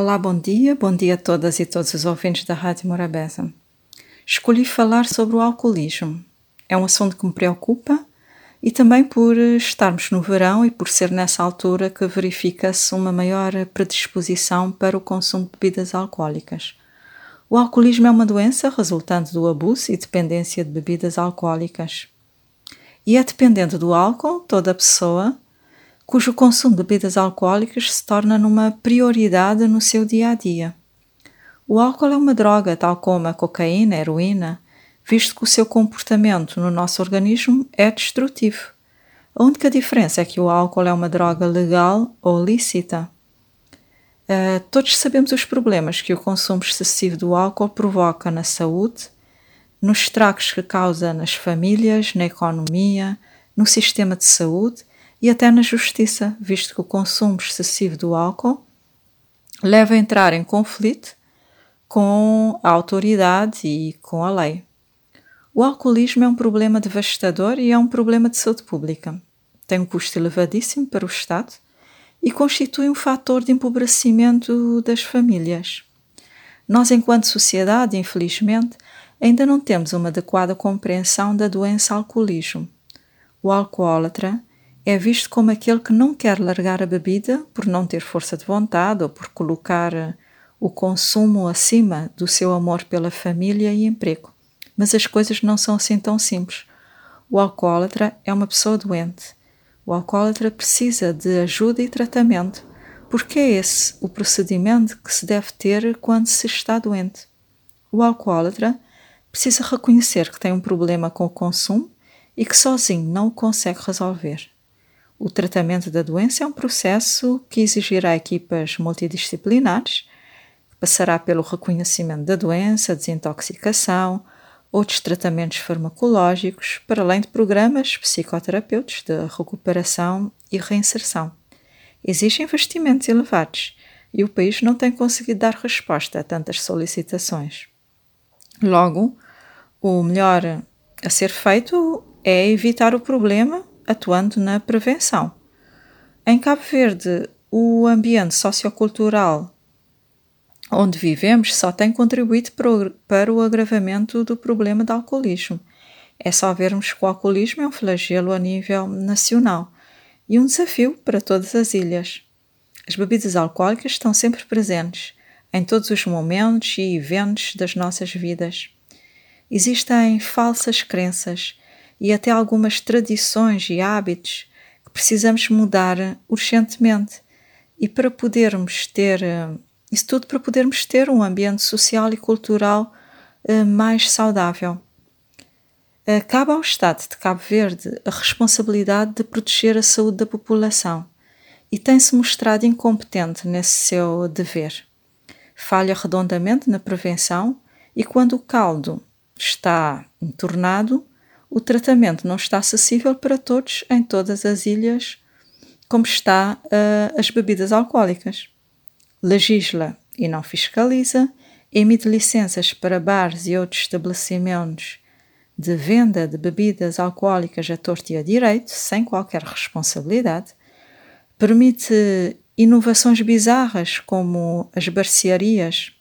Olá, bom dia, bom dia a todas e todos os ouvintes da Rádio Morabeza. Escolhi falar sobre o alcoolismo. É um assunto que me preocupa e também por estarmos no verão e por ser nessa altura que verifica-se uma maior predisposição para o consumo de bebidas alcoólicas. O alcoolismo é uma doença resultante do abuso e dependência de bebidas alcoólicas. E é dependente do álcool toda pessoa cujo consumo de bebidas alcoólicas se torna numa prioridade no seu dia a dia. O álcool é uma droga, tal como a cocaína, a heroína, visto que o seu comportamento no nosso organismo é destrutivo. A única diferença é que o álcool é uma droga legal ou lícita. Uh, todos sabemos os problemas que o consumo excessivo do álcool provoca na saúde, nos estragos que causa nas famílias, na economia, no sistema de saúde e até na justiça, visto que o consumo excessivo do álcool leva a entrar em conflito com a autoridade e com a lei. O alcoolismo é um problema devastador e é um problema de saúde pública. Tem um custo elevadíssimo para o Estado e constitui um fator de empobrecimento das famílias. Nós, enquanto sociedade, infelizmente, ainda não temos uma adequada compreensão da doença alcoolismo. O alcoólatra é visto como aquele que não quer largar a bebida por não ter força de vontade ou por colocar eh, o consumo acima do seu amor pela família e emprego. Mas as coisas não são assim tão simples. O alcoólatra é uma pessoa doente. O alcoólatra precisa de ajuda e tratamento, porque é esse o procedimento que se deve ter quando se está doente. O alcoólatra precisa reconhecer que tem um problema com o consumo e que sozinho não o consegue resolver. O tratamento da doença é um processo que exigirá equipas multidisciplinares, passará pelo reconhecimento da doença, desintoxicação, outros tratamentos farmacológicos, para além de programas psicoterapêuticos de recuperação e reinserção. Existem investimentos elevados e o país não tem conseguido dar resposta a tantas solicitações. Logo, o melhor a ser feito é evitar o problema atuando na prevenção. Em Cabo Verde, o ambiente sociocultural onde vivemos só tem contribuído para o agravamento do problema do alcoolismo. É só vermos que o alcoolismo é um flagelo a nível nacional e um desafio para todas as ilhas. As bebidas alcoólicas estão sempre presentes em todos os momentos e eventos das nossas vidas. Existem falsas crenças e até algumas tradições e hábitos que precisamos mudar urgentemente. E para podermos ter, eh, isso tudo para podermos ter um ambiente social e cultural eh, mais saudável. Cabe ao Estado de Cabo Verde a responsabilidade de proteger a saúde da população e tem-se mostrado incompetente nesse seu dever. Falha redondamente na prevenção e, quando o caldo está entornado, o tratamento não está acessível para todos em todas as ilhas, como está uh, as bebidas alcoólicas. Legisla e não fiscaliza, emite licenças para bares e outros estabelecimentos de venda de bebidas alcoólicas a torto e a direito, sem qualquer responsabilidade, permite inovações bizarras como as barcearias,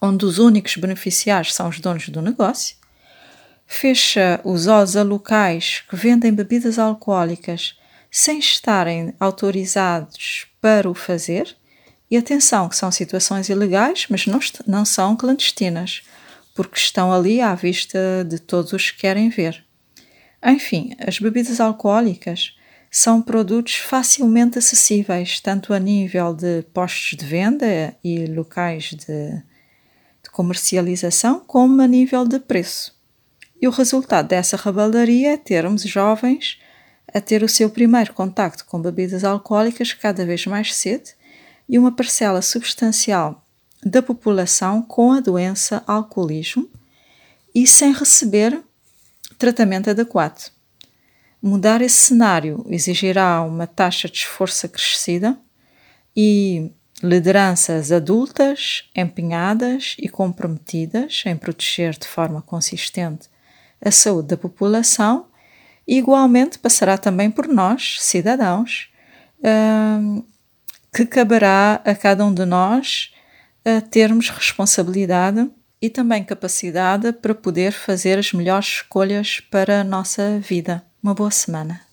onde os únicos beneficiários são os donos do negócio, fecha os OSA locais que vendem bebidas alcoólicas sem estarem autorizados para o fazer. E atenção, que são situações ilegais, mas não, não são clandestinas, porque estão ali à vista de todos os que querem ver. Enfim, as bebidas alcoólicas são produtos facilmente acessíveis, tanto a nível de postos de venda e locais de, de comercialização, como a nível de preço. E o resultado dessa rabaldaria é termos jovens a ter o seu primeiro contacto com bebidas alcoólicas cada vez mais cedo e uma parcela substancial da população com a doença alcoolismo e sem receber tratamento adequado. Mudar esse cenário exigirá uma taxa de esforço acrescida e lideranças adultas, empenhadas e comprometidas em proteger de forma consistente a saúde da população igualmente passará também por nós, cidadãos, uh, que caberá a cada um de nós a termos responsabilidade e também capacidade para poder fazer as melhores escolhas para a nossa vida. Uma boa semana.